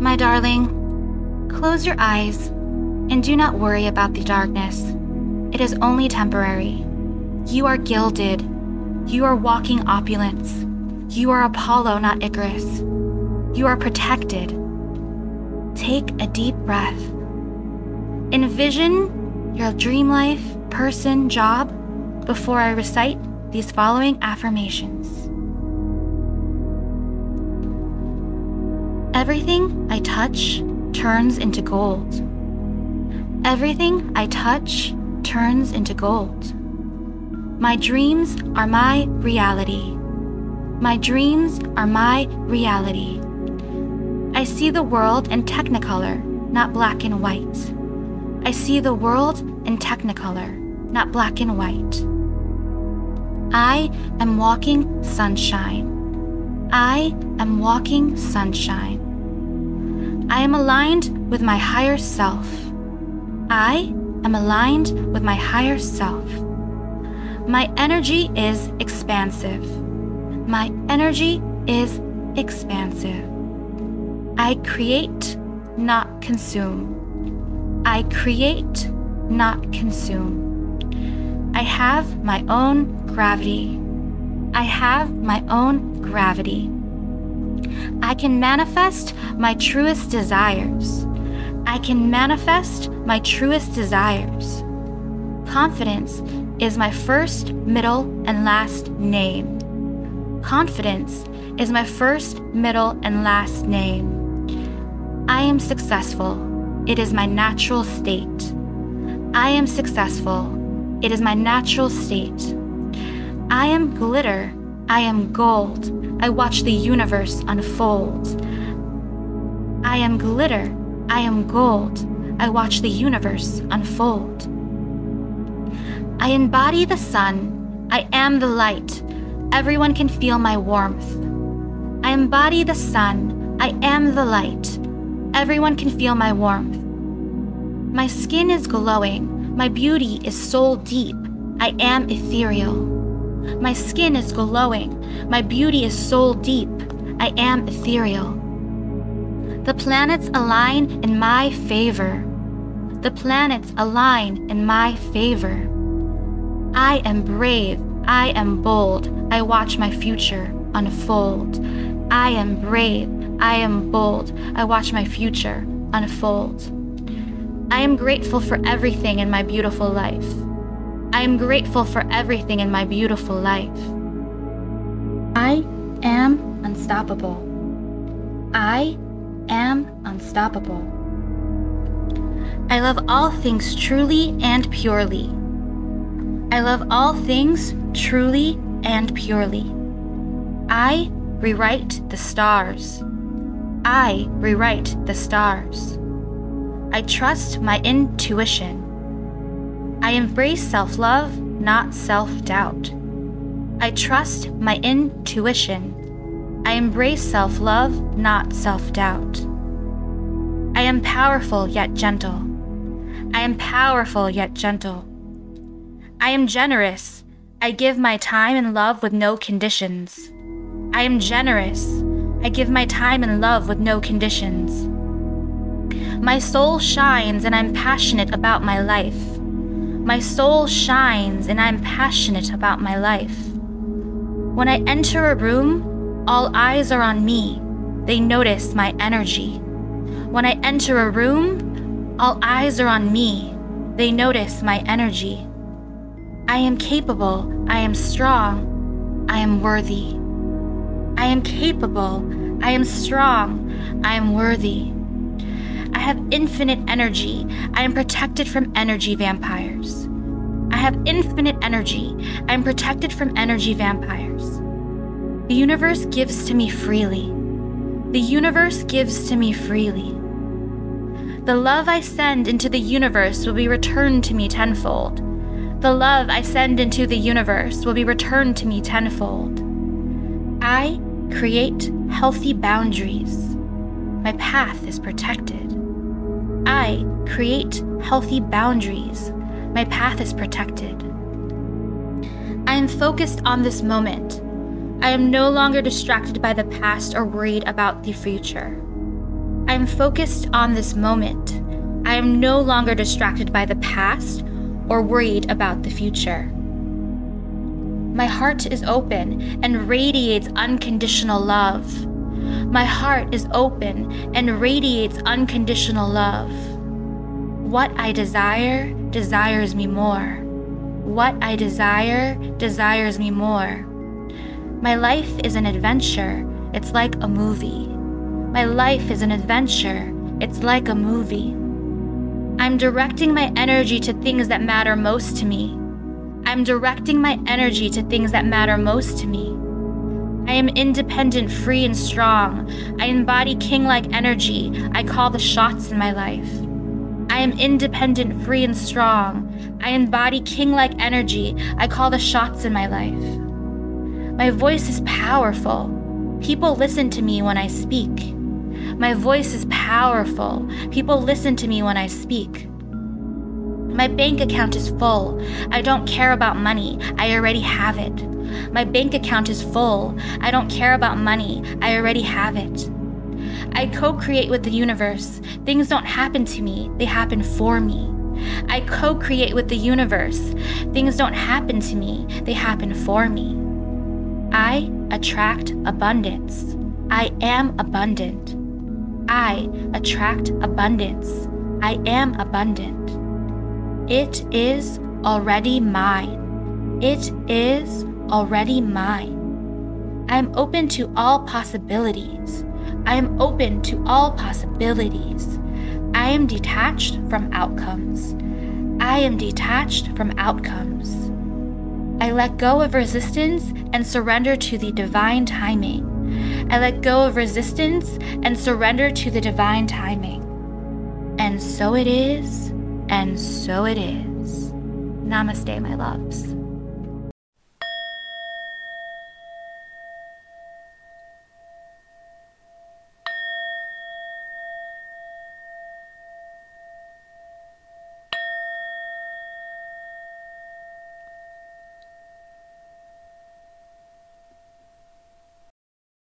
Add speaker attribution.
Speaker 1: My darling, close your eyes and do not worry about the darkness. It is only temporary. You are gilded. You are walking opulence. You are Apollo, not Icarus. You are protected. Take a deep breath. Envision your dream life, person, job before I recite these following affirmations. Everything I touch turns into gold. Everything I touch turns into gold. My dreams are my reality. My dreams are my reality. I see the world in technicolor, not black and white. I see the world in technicolor, not black and white. I am walking sunshine. I am walking sunshine. I am aligned with my higher self. I am aligned with my higher self. My energy is expansive. My energy is expansive. I create, not consume. I create, not consume. I have my own gravity. I have my own gravity. I can manifest my truest desires. I can manifest my truest desires. Confidence is my first, middle, and last name. Confidence is my first, middle, and last name. I am successful. It is my natural state. I am successful. It is my natural state. I am glitter. I am gold. I watch the universe unfold. I am glitter. I am gold. I watch the universe unfold. I embody the sun. I am the light. Everyone can feel my warmth. I embody the sun. I am the light. Everyone can feel my warmth. My skin is glowing. My beauty is soul deep. I am ethereal. My skin is glowing. My beauty is soul deep. I am ethereal. The planets align in my favor. The planets align in my favor. I am brave. I am bold. I watch my future unfold. I am brave. I am bold. I watch my future unfold. I am grateful for everything in my beautiful life. I am grateful for everything in my beautiful life. I am unstoppable. I am unstoppable. I love all things truly and purely. I love all things truly and purely. I rewrite the stars. I rewrite the stars. I trust my intuition. I embrace self love, not self doubt. I trust my intuition. I embrace self love, not self doubt. I am powerful yet gentle. I am powerful yet gentle. I am generous. I give my time and love with no conditions. I am generous. I give my time and love with no conditions. My soul shines and I'm passionate about my life. My soul shines and I'm passionate about my life. When I enter a room, all eyes are on me. They notice my energy. When I enter a room, all eyes are on me. They notice my energy. I am capable. I am strong. I am worthy. I am capable. I am strong. I am worthy. I have infinite energy. I am protected from energy vampires. I have infinite energy. I am protected from energy vampires. The universe gives to me freely. The universe gives to me freely. The love I send into the universe will be returned to me tenfold. The love I send into the universe will be returned to me tenfold. I create healthy boundaries. My path is protected. I create healthy boundaries. My path is protected. I am focused on this moment. I am no longer distracted by the past or worried about the future. I'm focused on this moment. I am no longer distracted by the past or worried about the future. My heart is open and radiates unconditional love. My heart is open and radiates unconditional love. What I desire desires me more. What I desire desires me more. My life is an adventure. It's like a movie. My life is an adventure. It's like a movie. I'm directing my energy to things that matter most to me. I'm directing my energy to things that matter most to me. I am independent, free, and strong. I embody king like energy. I call the shots in my life. I am independent, free, and strong. I embody king like energy. I call the shots in my life. My voice is powerful. People listen to me when I speak. My voice is powerful. People listen to me when I speak. My bank account is full. I don't care about money. I already have it. My bank account is full. I don't care about money. I already have it. I co create with the universe. Things don't happen to me, they happen for me. I co create with the universe. Things don't happen to me, they happen for me. I attract abundance. I am abundant. I attract abundance. I am abundant. It is already mine. It is already mine. I am open to all possibilities. I am open to all possibilities. I am detached from outcomes. I am detached from outcomes. I let go of resistance and surrender to the divine timing. I let go of resistance and surrender to the divine timing. And so it is, and so it is. Namaste, my loves.